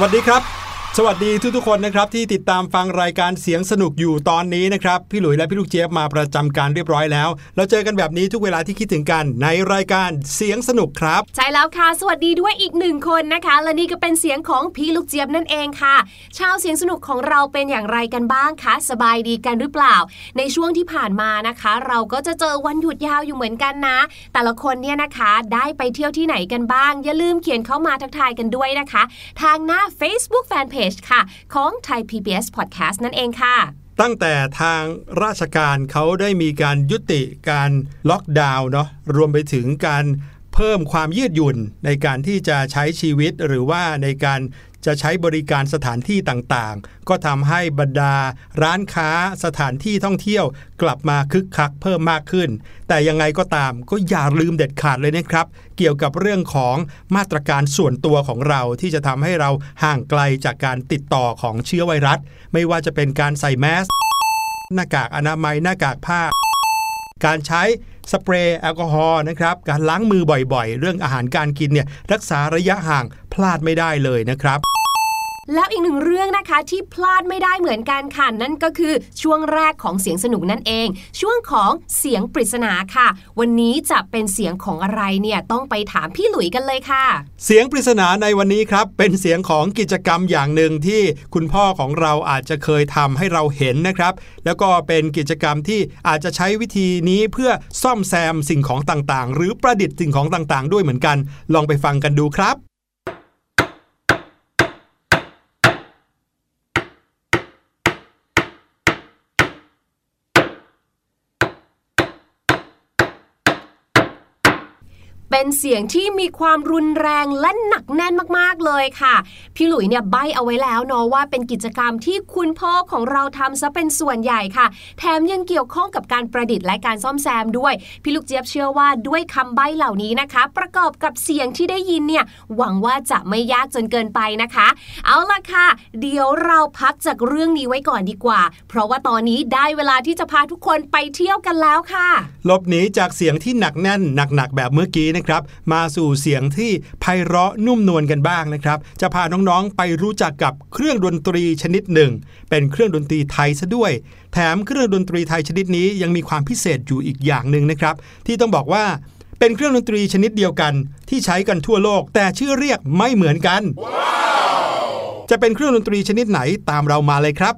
วัสดีครับ สวัสดีทุกๆคนนะครับที่ติดตามฟังรายการเสียงสนุกอยู่ตอนนี้นะครับพี่หลุยและพี่ลูกเจี๊ยบมาประจำการเรียบร้อยแล้ว เราเจอกันแบบนี้ทุกเวลาที่คิดถึงกันในรายการเสียงสนุกครับ ใช่แล้วค่ะ สวัสดีด้วยอีกหนึ่งคนนะคะ และนี่ก็เป็นเสียงของพี่ลูกเจี๊ยบนั่นเองค่ะ ชาวเสียงสนุกของเราเป็นอย่างไรกันบ้างคะสบายดีกันหรือเปล่า ในช่วงที่ผ่านมานะคะ เราก็จะเจอวันหยุดยาวอยู่เหมือนกันนะ แต่ละคนเนี่ยนะคะได้ไปเที่ยวที่ไหนกันบ้าง อย่าลืมเขียนเข้ามาทักทายกันด้วยนะคะ ทางหน้า Facebook Fanpage ค่ะ ของ Thai PBS Podcast นั่นเองค่ะ ตั้งแต่ทางราชการเขาได้มีการยุติการล็อกดาวน์เนาะรวมไปถึงการเพิ่มความยืดหยุ่นในการที่จะใช้ชีวิตหรือว่าในการ จะใช้บริการสถานที่ต่างๆ ก็ทำให้บรรดา ร้านค้าสถานที่ท่องเที่ยวกลับมาคึกคักเพิ่มมากขึ้น แต่ยังไงก็ตามก็อย่าลืมเด็ดขาดเลยนะครับ เกี่ยวกับเรื่องของมาตรการส่วนตัวของเราที่จะทำให้เราห่างไกลจากการติดต่อของเชื้อไวรัส ไม่ว่าจะเป็นการใส่แมสหน้ากากอนามัยหน้ากากผ้า การใช้สเปรย์แอลกอฮอล์นะครับ การล้างมือบ่อยๆ เรื่องอาหารการกินเนี่ยรักษาระยะห่างพลาดไม่ได้เลยนะครับ แล้วอีกหนึ่งเรื่องนะคะที่พลาดไม่ได้เหมือนกันค่ะนั่นก็คือช่วงแรกของเสียงสนุกนั่นเอง ช่วงของเสียงปริศนาค่ะ วันนี้จะเป็นเสียงของอะไรเนี่ยต้องไปถามพี่หลุยกันเลยค่ะ เสียงปริศนาในวันนี้ครับ เป็นเสียงของกิจกรรมอย่างหนึ่งที่คุณพ่อของเราอาจจะเคยทำให้เราเห็นนะครับ แล้วก็เป็นกิจกรรมที่อาจจะใช้วิธีนี้เพื่อซ่อมแซมสิ่งของต่างๆ หรือประดิษฐ์สิ่งของต่างๆ ด้วยเหมือนกัน ลองไปฟังกันดูครับ เป็นเสียงที่มีความรุนแรงและหนักแน่นมากๆเลยค่ะ พี่หลุยเนี่ยใบเอาไว้แล้วเนาะว่าเป็นกิจกรรมที่คุณพ่อของเราทำซะเป็นส่วนใหญ่ค่ะ แถมยังเกี่ยวข้องกับการประดิษฐ์และการซ่อมแซมด้วย พี่ลูกเจี๊ยบเชื่อว่าด้วยคำใบเหล่านี้นะคะ ประกอบกับเสียงที่ได้ยินเนี่ยหวังว่าจะไม่ยากจนเกินไปนะคะ เอาล่ะค่ะ เดี๋ยวเราพักจากเรื่องนี้ไว้ก่อนดีกว่า เพราะว่าตอนนี้ได้เวลาที่จะพาทุกคนไปเที่ยวกันแล้วค่ะลบหนีจากเสียงที่หนักแน่นหนักๆแบบเมื่อกี้นะครับ มาสู่เสียงที่ไพเราะนุ่มนวลกันบ้างนะครับ จะพาน้องๆไปรู้จักกับเครื่องดนตรีชนิดหนึ่ง เป็นเครื่องดนตรีไทยซะด้วย แถมเครื่องดนตรีไทยชนิดนี้ยังมีความพิเศษอยู่อีกอย่างหนึ่งนะครับ ที่ต้องบอกว่าเป็นเครื่องดนตรีชนิดเดียวกัน ที่ใช้กันทั่วโลก แต่ชื่อเรียกไม่เหมือนกันจะเป็นเครื่องดนตรีชนิดไหนตามเรามาเลยครับ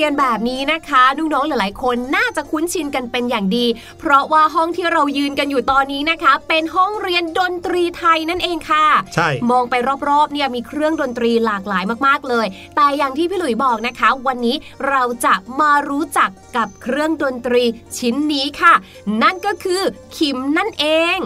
รียนแบบนี้นะคะน้องๆหลายๆ คนน่าจะคุ้นชินกันเป็นอย่างดี เพราะว่าห้องที่เรายืนกันอยู่ตอนนี้นะคะ เป็นห้องเรียนดนตรีไทยนั่นเองค่ะ ใช่ มองไปรอบๆเนี่ยมีเครื่องดนตรีหลากหลายมากๆเลย แต่อย่างที่พี่หลุยบอกนะคะ วันนี้เราจะมารู้จักกับเครื่องดนตรีชิ้นนี้ค่ะ นั่นก็คือขิมนั่นเอง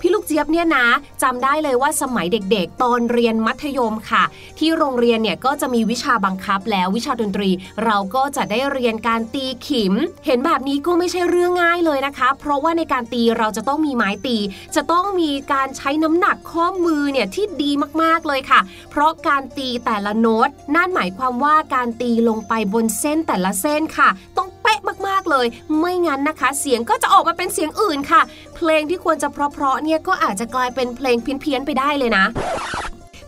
พี่ลูกเจี๊ยบเนี่ยนะจำได้เลยว่าสมัยเด็กๆ ตอนเรียนมัธยมค่ะ ที่โรงเรียนเนี่ยก็จะมีวิชาบังคับแล้ววิชาดนตรี เราก็จะได้เรียนการตีขิม เห็นแบบนี้ก็ไม่ใช่เรื่องง่ายเลยนะคะ เพราะว่าในการตีเราจะต้องมีไม้ตี จะต้องมีการใช้น้ำหนักข้อมือเนี่ยที่ดีมากๆเลยค่ะ เพราะการตีแต่ละโน้ตนั่นหมายความว่าการตีลงไปบนเส้นแต่ละเส้นค่ะ ต้อง ป๊ะมากๆเลย ไม่งั้นนะคะ เสียงก็จะออกมาเป็นเสียงอื่นค่ะ เพลงที่ควรจะเพราะๆเนี่ยก็อาจจะกลายเป็นเพลงเพี้ยนๆไปได้เลยนะ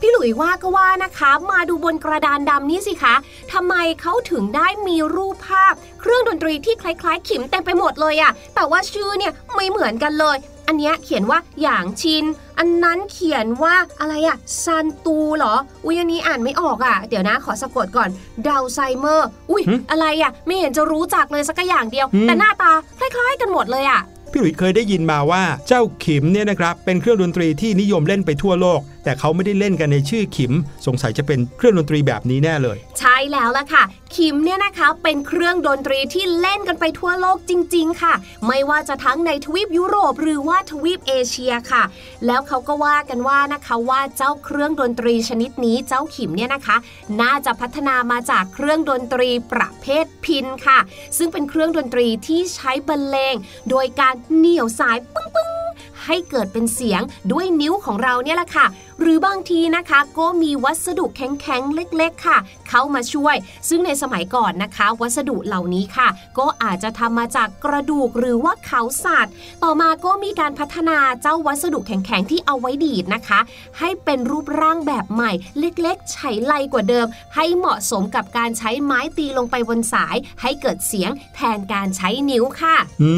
พี่หลุยว่าก็ว่านะคะ มาดูบนกระดานดำนี้สิคะทำไมเขาถึงได้มีรูปภาพ เครื่องดนตรีที่คล้ายๆ ขิมเต็มไปหมดเลยอะแต่ว่าชื่อเนี่ยไม่เหมือนกันเลย อันเนี้ยเขียนว่าอย่างชิน อันนั้นเขียนว่าอะไรอะซันตูเหรอ อุ้ยอันนี้อ่านไม่ออกอะเดี๋ยวนะขอสะกดก่อนดาวไซเมอร์ อุ้ยหึอะไรอะไม่เห็นจะรู้จักเลยสักอย่างเดียวอืมแต่หน้าตาคล้ายๆ กันหมดเลยอะพี่หลุยส์เคยได้ยินมาว่าเจ้าขิมเนี่ยนะครับเป็นเครื่องดนตรีที่นิยมเล่นไปทั่วโลกแต่เขาไม่ได้เล่นกันในชื่อขิม สงสัยจะเป็นเครื่องดนตรีแบบนี้แน่เลย ใช่แล้วล่ะค่ะคิมเนี่ยนะคะเป็นเครื่องดนตรีที่เล่นกันไปทั่วโลกจริง ๆ ค่ะ ไม่ว่าจะทั้งในทวีปยุโรปหรือว่าทวีปเอเชียค่ะ แล้วเขาก็ว่ากันว่านะคะว่าเจ้าเครื่องดนตรีชนิดนี้เจ้าขิมเนี่ยนะคะ น่าจะพัฒนามาจากเครื่องดนตรีประเภทพินค่ะ ซึ่งเป็นเครื่องดนตรีที่ใช้บรรเลง โดยการเหนี่ยวสายปึ้งๆให้เกิดเป็นเสียงด้วยนิ้วของเราเนี่ยแหละค่ะ หรือบางทีนะคะ ก็มีวัสดุแข็งๆ เล็กๆ ค่ะ เข้ามาช่วย ซึ่งในสมัยก่อนนะคะ วัสดุเหล่านี้ค่ะ ก็อาจจะทำมาจากกระดูกหรือว่าเขาสัตว์ ต่อมาก็มีการพัฒนาเจ้าวัสดุแข็งๆ ที่เอาไว้ดีดนะคะ ให้เป็นรูปร่างแบบใหม่ เล็กๆ ใช้ไลกว่าเดิม ให้เหมาะสมกับการใช้ไม้ตีลงไปบนสาย ให้เกิดเสียงแทนการใช้นิ้วค่ะ อื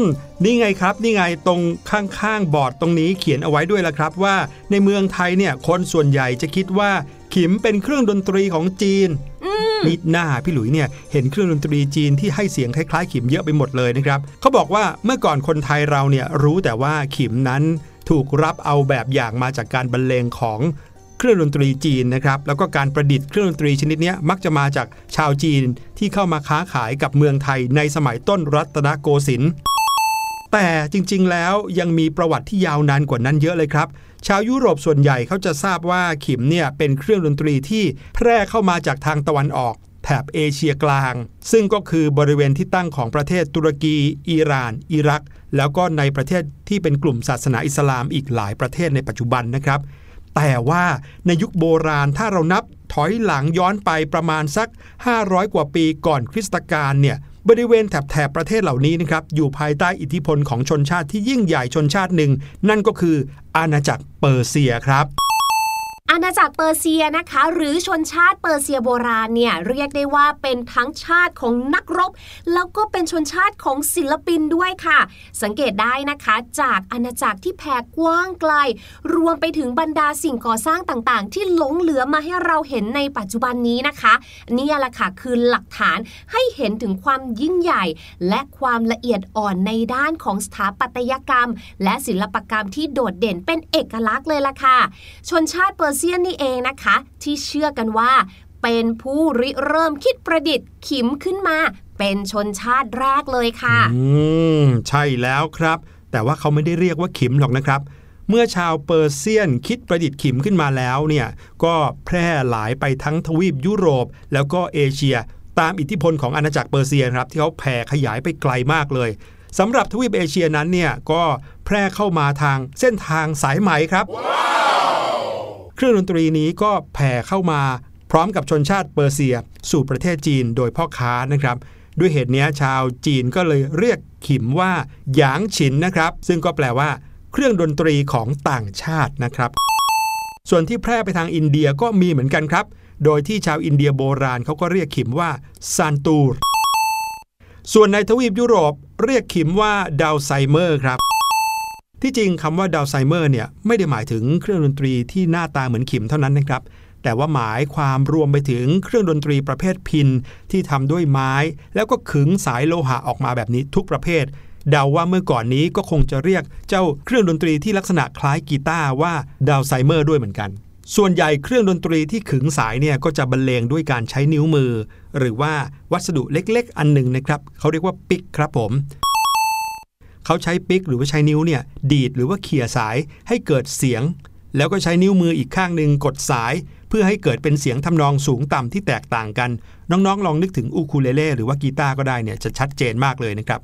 ม นี่ไงครับ นี่ไงตรงข้างๆ บอร์ดตรงนี้เขียนเอาไว้ด้วยละครับว่า ในเมืองไทยเนี่ยคนส่วนใหญ่จะคิดว่าขิมเป็นเครื่องดนตรีของจีนมิดหน้าพี่หลุยเนี่ยเห็นเครื่องดนตรีจีนที่ให้เสียงคล้ายๆ ขิมเยอะไปหมดเลยนะครับเขาบอกว่าเมื่อก่อนคนไทยเราเนี่ยรู้แต่ว่าขิมนั้นถูกรับเอาแบบอย่างมาจากการบรรเลงของเครื่องดนตรีจีนนะครับแล้วก็การประดิษฐ์เครื่องดนตรีชนิดนี้มักจะมาจากชาวจีนที่เข้ามาค้าขายกับเมืองไทยในสมัยต้นรัตนโกสินทร์ แต่จริงๆ แล้วยังมีประวัติที่ยาวนานกว่านั้นเยอะเลยครับ ชาวยุโรปส่วนใหญ่เขาจะทราบว่าขิมเนี่ยเป็นเครื่องดนตรีที่แพร่เข้ามาจากทางตะวันออก แถบเอเชียกลาง ซึ่งก็คือบริเวณที่ตั้งของประเทศตุรกี อิหร่าน อิรัก แล้วก็ในประเทศที่เป็นกลุ่มศาสนาอิสลามอีกหลายประเทศในปัจจุบันนะครับ แต่ว่าในยุคโบราณถ้าเรานับถอยหลังย้อนไปประมาณสัก 500 กว่าปีก่อนคริสตกาลเนี่ย บริเวณแถบบประเทศเหล่านี้นะครับอยู่ภายใต้อิทธิพลของชนชาติที่ยิ่งใหญ่ชนชาติหนึ่ง นั่นก็คืออาณาจักรเปอร์เซียครับ อาณาจักรเปอร์เซียนะคะ หรือชนชาติเปอร์เซียโบราณเนี่ยเรียกได้ว่าเป็นทั้งชาติของนักรบ แล้วก็เป็นชนชาติของศิลปินด้วยค่ะ สังเกตได้นะคะ จากอาณาจักรที่แผ่กว้างไกล รวมไปถึงบรรดาสิ่งก่อสร้างต่างๆ ที่หลงเหลือมาให้เราเห็นในปัจจุบันนี้นะคะนี่แหละค่ะคือหลักฐานให้เห็นถึงความยิ่งใหญ่ และความละเอียดอ่อนในด้านของสถาปัตยกรรม และศิลปกรรมที่โดดเด่นเป็นเอกลักษณ์เลยล่ะค่ะ ชนชาติเปอร์เซียนนี่เองนะคะ ที่เชื่อกันว่า เป็นผู้ริเริ่มคิดประดิษฐ์ขิมขึ้นมา เป็นชนชาติแรกเลยค่ะ อืม ใช่แล้วครับ แต่ว่าเขาไม่ได้เรียกว่าขิมหรอกนะครับเมื่อชาวเปอร์เซียนคิดประดิษฐ์ขิมขึ้นมาแล้วเนี่ยก็แพร่หลายไปทั้งทวีปยุโรป แล้วก็เอเชีย ตามอิทธิพลของอาณาจักรเปอร์เซียครับที่เขาแผ่ขยายไปไกลมากเลยสำหรับทวีปเอเชียนั้นเนี่ยก็แพร่เข้ามาทางเส้นทางสายไหมครับ เครื่องดนตรีนี้ก็แผ่เข้ามาพร้อมกับชนชาติเปอร์เซีย สู่ประเทศจีนโดยพ่อค้านะครับ ด้วยเหตุนี้ชาวจีนก็เลยเรียกขิมว่าหยางฉินนะครับ ซึ่งก็แปลว่า เครื่องดนตรีของต่างชาตินะครับ ส่วนที่แพร่ไปทางอินเดียก็มีเหมือนกันครับ โดยที่ชาวอินเดียโบราณเขาก็เรียกขิมว่าซานตูรส่วนในทวีปยุโรปเรียกขิมว่าดาวไซเมอร์ครับ ที่จริงคำว่าดาวไซเมอร์เนี่ยไม่ได้หมายถึงเครื่องดนตรีที่หน้าตาเหมือนขิมเท่านั้นนะครับ แต่ว่าหมายความรวมไปถึงเครื่องดนตรีประเภทพินที่ทำด้วยไม้ แล้วก็ขึงสายโลหะออกมาแบบนี้ทุกประเภท เดาว่าเมื่อก่อนนี้ก็คงจะเรียกเจ้าเครื่องดนตรีที่ลักษณะคล้ายกีตาร์ว่าดาวไซเมอร์ด้วยเหมือนกัน ส่วนใหญ่เครื่องดนตรีที่ขึงสายเนี่ยก็จะบรรเลงด้วยการใช้นิ้วมือ หรือว่าวัสดุเล็กๆ อันหนึ่งนะครับเขาเรียกว่าปิกครับผม เขาใช้ปิกหรือว่าใช้นิ้วเนี่ยดีดหรือว่าเขี่ยสายให้เกิดเสียง แล้วก็ใช้นิ้วมืออีกข้างหนึ่งกดสาย เพื่อให้เกิดเป็นเสียงทำนองสูงต่ำที่แตกต่างกัน น้องๆ ลองนึกถึงอูคูเลเล่หรือว่ากีตาร์ก็ได้เนี่ยจะชัดเจนมากเลยนะครับ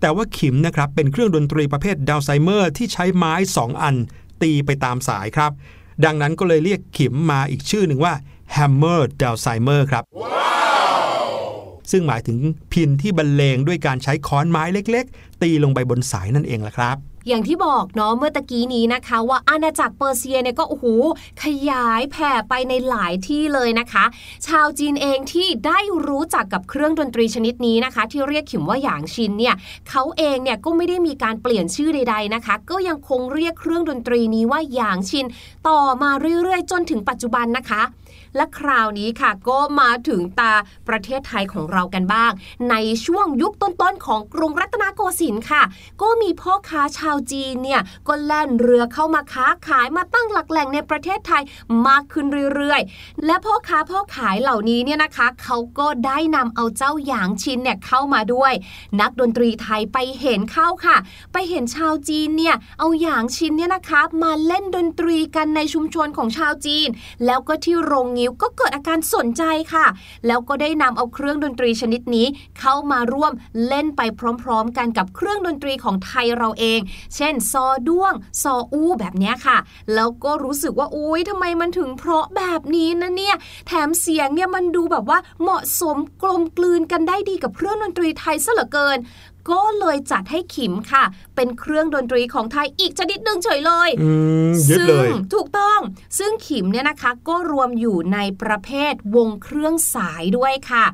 แต่ว่าขิมนะครับเป็นเครื่องดนตรีประเภทดาวไซเมอร์ที่ใช้ไม้ 2 อัน ตีไปตามสายครับ ดังนั้นก็เลยเรียกขิมมาอีกชื่อหนึ่งว่า Hammer d a l s i m e r ครับ ซึ่งหมายถึงพินที่บรรเลงด้วยการใช้ค้อนไม้เล็ก ๆ ตีลงไปบนสายนั่นเองล่ะครับอย่างที่บอกเนาะเมื่อตะกี้นี้นะคะ ว่าอาณาจักรเปอร์เซียเนี่ยก็โอ้โหขยายแผ่ไปในหลายที่เลยนะคะ ชาวจีนเองที่ได้รู้จักกับเครื่องดนตรีชนิดนี้นะคะ ที่เรียกขิมว่าหยางชินเนี่ยเขาเองเนี่ยก็ไม่ได้มีการเปลี่ยนชื่อใด ๆนะคะ ก็ยังคงเรียกเครื่องดนตรีนี้ว่าหยางชิน ต่อมาเรื่อยๆ จนถึงปัจจุบันนะคะ และคราวนี้ค่ะก็มาถึงตาประเทศไทยของเรากันบ้าง ในช่วงยุคต้นๆของกรุงรัตนโกสินทร์ค่ะ ก็มีพ่อค้าชาวจีนเนี่ยก็แล่นเรือเข้ามาค้าขายมาตั้งหลักแหล่งในประเทศไทยมากขึ้นเรื่อยๆ และพ่อค้าพ่อขายเหล่านี้เนี่ยนะคะ เขาก็ได้นำเอาเจ้าหยางชินเนี่ยเข้ามาด้วย นักดนตรีไทยไปเห็นเข้าค่ะ ไปเห็นชาวจีนเนี่ยเอาหยางชินเนี่ยนะคะมาเล่นดนตรีกันในชุมชนของชาวจีน แล้วก็ที่โรงงิ้วก็เกิดอาการสนใจค่ะ แล้วก็ได้นำเอาเครื่องดนตรีชนิดนี้ เข้ามาร่วมเล่นไปพร้อม ๆ กันกับเครื่องดนตรีของไทยเราเอง เช่น ซอด้วง ซออู้แบบนี้ค่ะ แล้วก็รู้สึกว่าอุ้ยทำไมมันถึงเพราะแบบนี้นะเนี่ย แถมเสียงเนี่ยมันดูแบบว่าเหมาะสมกลมกลืนกันได้ดีกับเครื่องดนตรีไทยซะเหลือเกิน ก็เลยจัดให้ขิมค่ะ เป็นเครื่องดนตรีของไทยอีกชนิดหนึ่งเฉยเลยอืมยึดเลยซึ่งถูกต้อง ซึ่งขิมเนี่ยนะคะก็รวมอยู่ในประเภทวงเครื่องสายด้วยค่ะ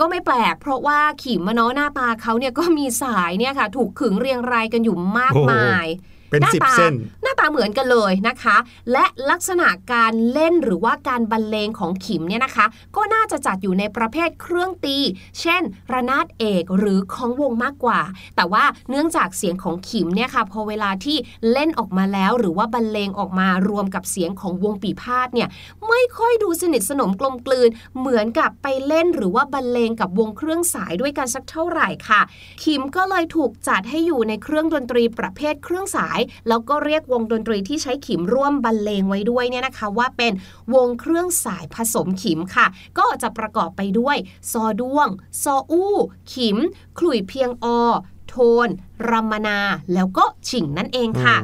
ก็ไม่แปลกเพราะว่าขิมมะเนาะหน้าตาเขาเนี่ยก็มีสายเนี่ยค่ะ ถูกขึงเรียงรายกันอยู่มากมาย เป็นหน้าสิบตาเส้น หน้าตาเหมือนกันเลยนะคะ และลักษณะการเล่นหรือว่าการบรรเลงของขิมเนี่ยนะคะ ก็น่าจะจัดอยู่ในประเภทเครื่องตี เช่น ระนาดเอกหรือของวงมากกว่า แต่ว่าเนื่องจากเสียงของขิมเนี่ยค่ะพอเวลาที่เล่นออกมาแล้ว หรือว่าบรรเลงออกมารวมกับเสียงของวงปีพาดเนี่ยไม่ค่อยดูสนิทสนมกลมกลืน เหมือนกับไปเล่นหรือว่าบรรเลงกับวงเครื่องสายด้วยกันสักเท่าไหร่ค่ะคิมก็เลยถูกจัดให้อยู่ในเครื่องดนตรีประเภทเครื่องสายแล้วก็เรียกวงดนตรีที่ใช้ขิมร่วมบรรเลงไว้ด้วยเนี่ยนะคะ ว่าเป็นวงเครื่องสายผสมขิมค่ะ ก็จะประกอบไปด้วย ซอด้วง ซออู้ ขิมขลุ่ยเพียงอ โทนรัมมนา แล้วก็ฉิงนั่นเองค่ะ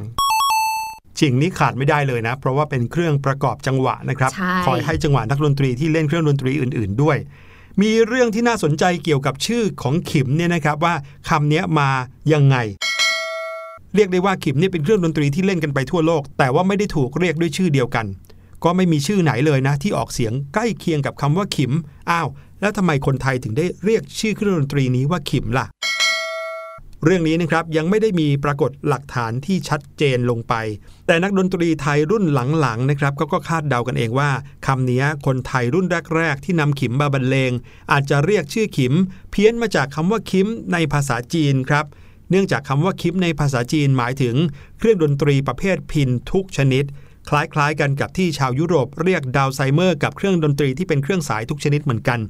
ชิงนี้ขาดไม่ได้เลยนะ เพราะว่าเป็นเครื่องประกอบจังหวะนะครับใช่คอยให้จังหวะนักดนตรีที่เล่นเครื่องดนตรีอื่น ๆ ด้วย มีเรื่องที่น่าสนใจเกี่ยวกับชื่อของขิมเนี่ยนะครับว่าคำเนี้ยมายังไง เรียกได้ว่าขิมเนี่ยเป็นเครื่องดนตรีที่เล่นกันไปทั่วโลก แต่ว่าไม่ได้ถูกเรียกด้วยชื่อเดียวกัน ก็ไม่มีชื่อไหนเลยนะ ที่ออกเสียงใกล้เคียงกับคำว่าขิม อ้าว แล้วทำไมคนไทยถึงได้เรียกชื่อเครื่องดนตรีนี้ว่าขิมล่ะ เรื่องนี้นะครับยังไม่ได้มีปรากฏหลักฐานที่ชัดเจนลงไป แต่นักดนตรีไทยรุ่นหลังๆนะครับก็ก็คาดเดากันเองว่าคำนี้คนไทยรุ่นแรก ๆ ที่นำขิมมาบรรเลง อาจจะเรียกชื่อขิม เพี้ยนมาจากคำว่าคิมในภาษาจีนครับเเนื่องจากคำว่าคิมในภาษาจีนหมายถึงเครื่องดนตรีประเภทพินทุกชนิด คล้ายๆ กันกับที่ชาวยุโรปเรียกดาวไซเมอร์กับเครื่องดนตรีที่เป็นเครื่องสายทุกชนิดเหมือนกัน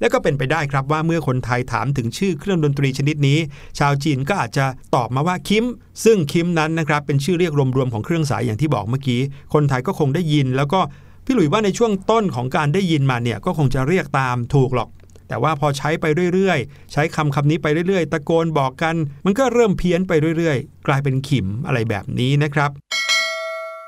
และก็เป็นไปได้ครับว่าเมื่อคนไทยถามถึงชื่อเครื่องดนตรีชนิดนี้ ชาวจีนก็อาจจะตอบมาว่าคิม ซึ่งคิมนั้นนะครับเป็นชื่อเรียกรวมๆของเครื่องสายอย่างที่บอกเมื่อกี้ คนไทยก็คงได้ยิน แล้วก็พี่หลุยว่าในช่วงต้นของการได้ยินมาเนี่ยก็คงจะเรียกตามถูกหรอก แต่ว่าพอใช้ไปเรื่อยๆ ใช้คำคำนี้ไปเรื่อยๆ ตะโกนบอกกัน มันก็เริ่มเพี้ยนไปเรื่อยๆ กลายเป็นขิมอะไรแบบนี้นะครับ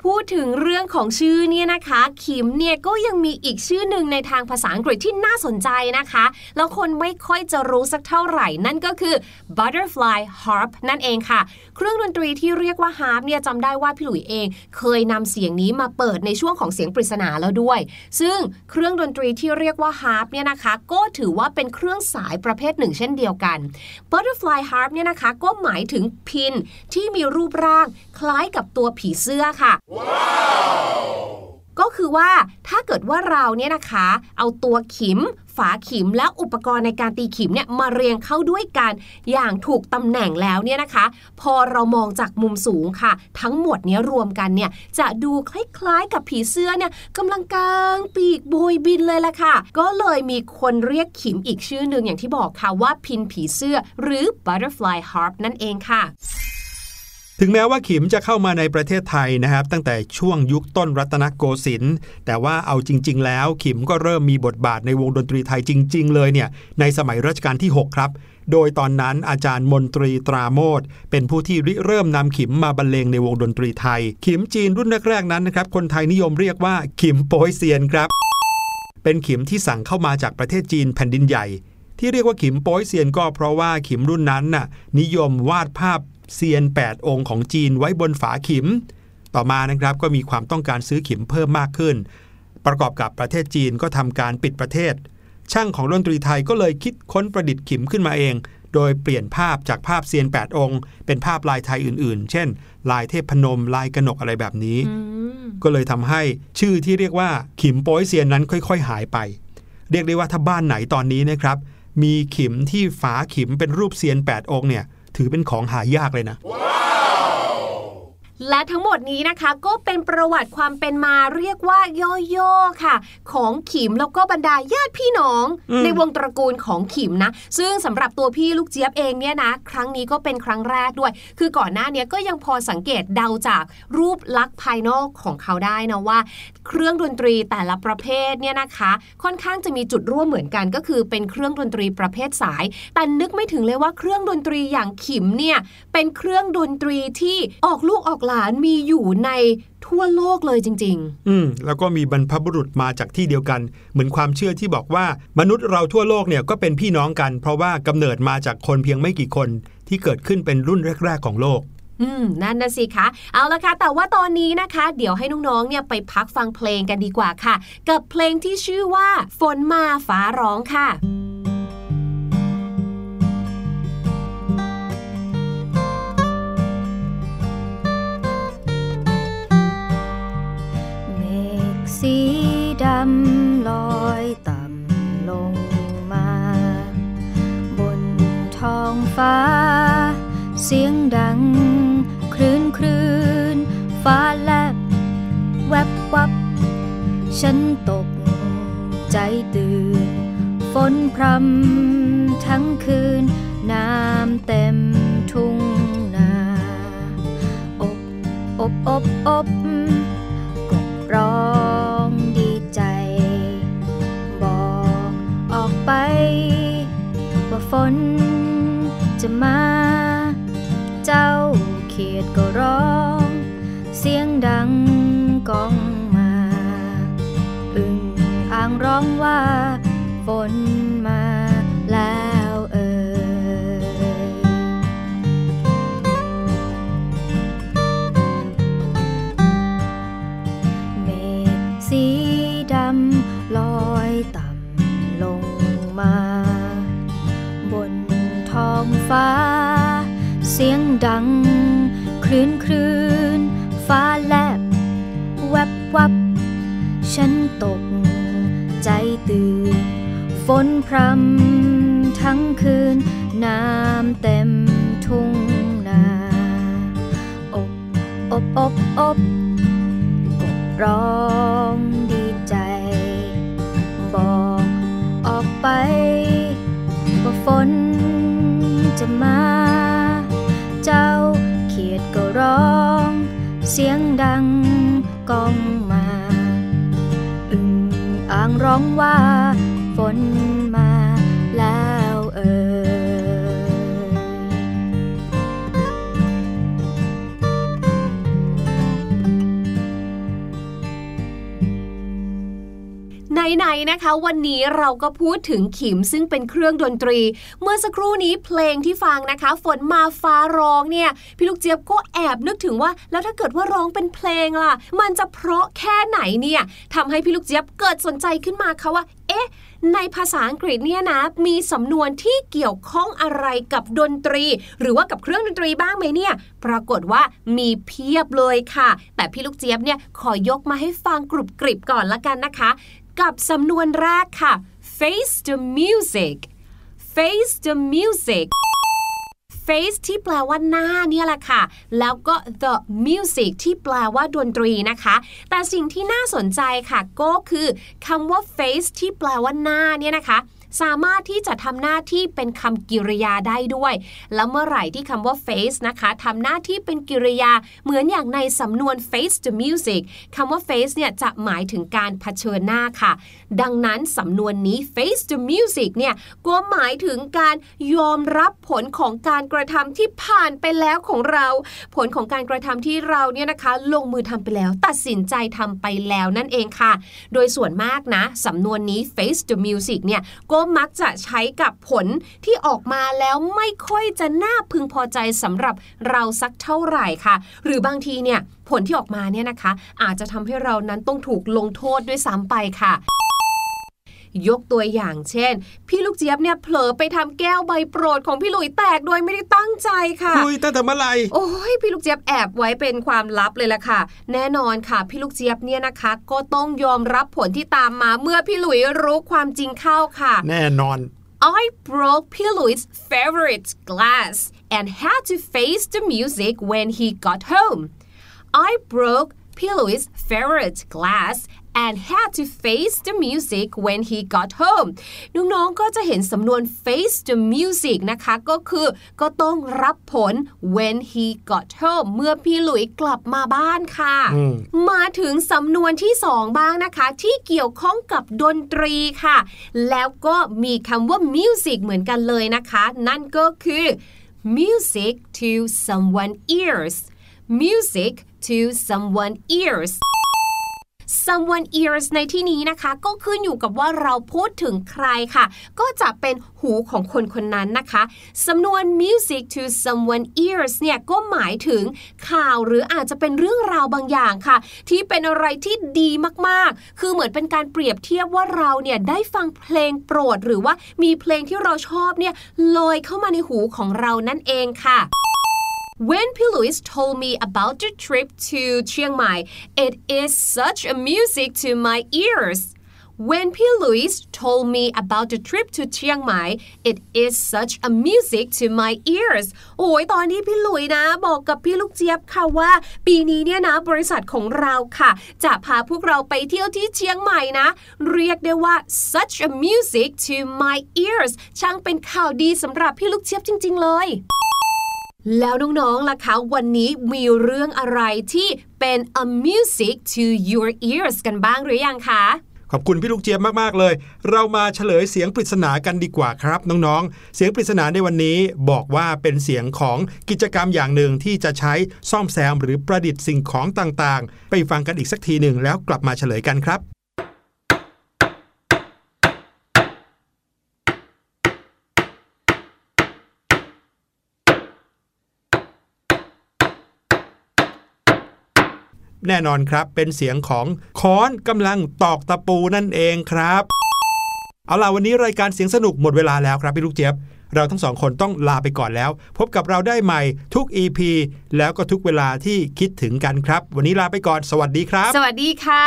พูดถึงเรื่องของชื่อเนี่ยนะคะขิมเนี่ยก็ยังมีอีกชื่อหนึ่งในทางภาษาอังกฤษที่น่าสนใจนะคะ แล้วคนไม่ค่อยจะรู้สักเท่าไหร่ นั่นก็คือ butterfly harp นั่นเองค่ะ เครื่องดนตรีที่เรียกว่า harp เนี่ยจำได้ว่าพี่หลุยเอง เคยนำเสียงนี้มาเปิดในช่วงของเสียงปริศนาแล้วด้วย ซึ่งเครื่องดนตรีที่เรียกว่า harp เนี่ยนะคะ ก็ถือว่าเป็นเครื่องสายประเภทหนึ่ง เช่นเดียวกัน butterfly harp เนี่ยนะคะก็หมายถึงพินที่มีรูปร่าง คล้ายกับตัวผีเสื้อค่ะก็คือว่าถ้าเกิดว่าเราเนี่ยนะคะ เอาตัวขิม ฝาขิมและอุปกรณ์ในการตีขิมเนี่ยมาเรียงเข้าด้วยกันอย่างถูกตำแหน่งแล้วเนี่ยนะคะ พอเรามองจากมุมสูงค่ะ ทั้งหมดเนี้ยรวมกันเนี่ยจะดูคล้ายๆกับผีเสื้อเนี่ยกำลังกางปีกโบยบินเลยล่ะค่ะ ก็เลยมีคนเรียกขิมอีกชื่อหนึ่งอย่างที่บอกค่ะว่าพินผีเสื้อ หรือ butterfly harp นั่นเองค่ะ ถึงแม้ว่าขิมจะเข้ามาในประเทศไทยนะครับ ตั้งแต่ช่วงยุคต้นรัตนโกสินทร์แต่ว่าเอาจริง ๆ แล้วขิมก็เริ่มมีบทบาทในวงดนตรีไทยจริง ๆ เลยเนี่ยในสมัยรัชกาลที่ 6 ครับโดยตอนนั้นอาจารย์มนตรีตราโมดเป็นผู้ที่ริเริ่มนำขิมมาบรรเลงในวงดนตรีไทย ขิมจีนรุ่นแรกๆนั้นนะครับคนไทยนิยมเรียกว่าขิมโปยเซียนครับ เป็นขิมที่สั่งเข้ามาจากประเทศจีนแผ่นดินใหญ่ ที่เรียกว่าขิมโป้ยเซียนก็เพราะว่าขิมรุ่นนั้นน่ะนิยมวาดภาพ เซียน 8 องค์ของจีนไว้บนฝาขิม ต่อมานะครับก็มีความต้องการซื้อขิมเพิ่มมากขึ้น ประกอบกับประเทศจีนก็ทำการปิดประเทศ ช่างของดนตรีไทยก็เลยคิดค้นประดิษฐ์ขิมขึ้นมาเอง โดยเปลี่ยนภาพจากภาพเซียน 8 องค์ เป็นภาพลายไทยอื่นๆ เช่น ลายเทพพนมลายกนกอะไรแบบนี้ ก็เลยทำให้ชื่อที่เรียกว่าขิมโป้ยเซียนนั้นค่อย ๆ หายไป เรียกได้ว่าถ้าบ้านไหนตอนนี้นะครับมีขิมที่ฝาขิมเป็นรูปเซียน 8 องค์เนี่ย ถือเป็นของหายากเลยนะ และทั้งหมดนี้นะคะก็เป็นประวัติความเป็นมาเรียกว่าย่อๆค่ะ ของขิมแล้วก็บรรดาญาติพี่น้องอืมในวงตระกูลของขิมนะ ซึ่งสำหรับตัวพี่ลูกเจี๊ยบเองเนี่ยนะ ครั้งนี้ก็เป็นครั้งแรกด้วย คือก่อนหน้าเนี้ยก็ยังพอสังเกตเดาจากรูปลักษณ์ภายนอกของเขาได้นะว่า เครื่องดนตรีแต่ละประเภทเนี่ยนะคะ ค่อนข้างจะมีจุดร่วมเหมือนกัน ก็คือเป็นเครื่องดนตรีประเภทสาย แต่นึกไม่ถึงเลยว่าเครื่องดนตรีอย่างขิมเนี่ยเป็นเครื่องดนตรีที่ออกลูกออกหลานมีอยู่ในทั่วโลกเลยจริงอืมแล้วก็มีบรรพบุรุษมาจากที่เดียวกัน เหมือนความเชื่อที่บอกว่ามนุษย์เราทั่วโลกเนี่ยก็เป็นพี่น้องกัน เพราะว่ากำเนิดมาจากคนเพียงไม่กี่คนที่เกิดขึ้นเป็นรุ่นแรก ๆ ของโลกๆอืมนั่นนะสิคะเอาละค่ะแต่ว่าตอนนี้นะคะ เดี๋ยวให้น้องๆเนี่ยไปพักฟังเพลงกันดีกว่าค่ะ กับเพลงที่ชื่อว่าฝนมาฟ้าร้องค่ะ ฟ้า เสียงดัง คลื่นคลื่นฟ้าแลบ แวบวับ ฉันตกใจตื่น ฝนพรำทั้งคืน น้ำเต็มทุ่งนา อบอบอบอบกบร้องดีใจ บอกออกไป ว่าฝน จะมา เจ้าเขียดก็ร้อง เสียงดังก้องมา อึ่งอ่างร้องว่า ฝนมา ดัง คลื่นคลื่นฟ้าแลบ แวบวับ ฉันตก ใจตื่น ฝนพรำทั้งคืน น้ำเต็มทุ่งนาอบอบอบอบกบร้อ ดังก้องมา อึ่งอ่างร้องว่า ไหนๆนะคะ วันนี้เราก็พูดถึงขิมซึ่งเป็นเครื่องดนตรี เมื่อสักครู่นี้เพลงที่ฟังนะคะ ฝนมาฟ้าร้องเนี่ย พี่ลูกเจี๊ยบก็แอบนึกถึงว่า แล้วถ้าเกิดว่าร้องเป็นเพลงล่ะ มันจะเพราะแค่ไหนเนี่ยทำให้พี่ลูกเจี๊ยบเกิดสนใจขึ้นมาค่ะว่า เอ๊ะในภาษาอังกฤษเนี่ยนะ มีสำนวนที่เกี่ยวข้องอะไรกับดนตรี หรือว่ากับเครื่องดนตรีบ้างไหมเนี่ย ปรากฏว่ามีเพียบเลยค่ะ แต่พี่ลูกเจี๊ยบเนี่ยขอยกมาให้ฟังกรุบกริบก่อนละกันนะคะ กับสำนวนแรกค่ะ face the music face the music face ที่แปลว่าหน้าเนี่ยแหละค่ะ แล้วก็ the music ที่แปลว่าดนตรีนะคะ แต่สิ่งที่น่าสนใจค่ะก็คือคำว่า face ที่แปลว่าหน้าเนี่ยนะคะ สามารถที่จะทำหน้าที่เป็นคำกริยาได้ด้วย แล้วเมื่อไหร่ที่คำว่า face นะคะทำหน้าที่เป็นกริยาเหมือนอย่างในสำนวน face the music คำว่า face เนี่ยจะหมายถึงการเผชิญหน้าค่ะ ดังนั้นสำนวนนี้ face the music เนี่ยก็หมายถึงการยอมรับผลของการกระทำที่ผ่านไปแล้วของเรา ผลของการกระทำที่เราเนี่ยนะคะ ลงมือทำไปแล้ว ตัดสินใจทำไปแล้วนั่นเองค่ะ โดยส่วนมากนะสำนวนนี้ face the music เนี่ยก็มักจะใช้กับผลที่ออกมาแล้วไม่ค่อยจะน่าพึงพอใจสำหรับเราสักเท่าไหร่ค่ะ หรือบางทีเนี่ยผลที่ออกมาเนี่ยนะคะ อาจจะทำให้เรานั้นต้องถูกลงโทษด้วยซ้ำไปค่ะ ยกตัวอย่างเช่น พี่ลูกเจี๊ยบเนี่ยเผลอไปทำแก้วใบโปรดของพี่หลุยแตกโดยไม่ได้ตั้งใจค่ะคุยตั้งแต่เมื่อไหร่โอ้ยพี่ลูกเจี๊ยบแอบไว้เป็นความลับเลยล่ะค่ะ แน่นอนค่ะ พี่ลูกเจี๊ยบเนี่ยนะคะ ก็ต้องยอมรับผลที่ตามมาเมื่อพี่หลุยรู้ความจริงเข้าค่ะ แน่นอน I broke พี่หลุย 's favorite glass and had to face the music when he got home I broke Pilou's favorite glass and had to face the music when he got home น้องๆก็จะเห็นสำนวน face the music นะคะ ก็คือก็ต้องรับผล when he got home เมื่อพี่หลุยกลับมาบ้านค่ะอืมมาถึงสำนวนที่สองบ้างนะคะ ที่เกี่ยวข้องกับดนตรีค่ะ แล้วก็มีคำว่า music เหมือนกันเลยนะคะ นั่นก็คือ music to someone ears music to someone ears someone ears ในที่นี้นะคะ ก็ขึ้นอยู่กับว่าเราพูดถึงใครค่ะ ก็จะเป็นหูของคนคนนั้นนะคะสำนวน music to someone ears เนี่ยก็หมายถึงข่าวหรืออาจจะเป็นเรื่องราวบางอย่างค่ะ ที่เป็นอะไรที่ดีมากๆ คือเหมือนเป็นการเปรียบเทียบว่าเราเนี่ยได้ฟังเพลงโปรด หรือว่ามีเพลงที่เราชอบเนี่ยลอยเข้ามาในหูของเรานั่นเองค่ะ When Piluis told me about the trip to Chiang Mai, it is such a music to my ears. When Piluis told me about the trip to Chiang Mai, it is such a music to my ears. โอ้ยตอนที่พี่ลุยนะ บอกกับพี่ลูกเจี๊ยบค่ะว่า ปีนี้เนี่ยนะบริษัทของเราค่ะ จะพาพวกเราไปเที่ยวที่เชียงใหม่นะ เรียกได้ว่า such a music to my ears ช่างเป็นข่าวดีสำหรับพี่ลูกเจี๊ยบจริง ๆ เลย แล้วน้องๆล่ะคะวันนี้มีเรื่องอะไรที่เป็น a music to your ears กันบ้างหรือยังคะขอบคุณพี่ลูกเจี๊ยบมากๆเลย เรามาเฉลยเสียงปริศนากันดีกว่าครับน้องๆ เสียงปริศนาในวันนี้บอกว่าเป็นเสียงของกิจกรรมอย่างหนึ่งที่จะใช้ซ่อมแซมหรือประดิษฐ์สิ่งของต่างๆ ไปฟังกันอีกสักทีหนึ่งแล้วกลับมาเฉลยกันครับ แน่นอนครับ เป็นเสียงของค้อนกำลังตอกตะปูนั่นเองครับ เอาล่ะวันนี้รายการเสียงสนุกหมดเวลาแล้วครับพี่ลูกเจี๊ยบเราทั้งสองคนต้องลาไปก่อนแล้ว พบกับเราได้ใหม่ทุก EP แล้วก็ทุกเวลาที่คิดถึงกันครับ วันนี้ลาไปก่อนสวัสดีครับ สวัสดีค่ะ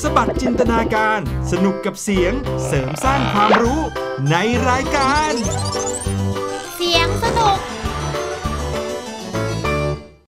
สบัดจินตนาการ สนุกกับเสียงเสริมสร้างความรู้ในรายการ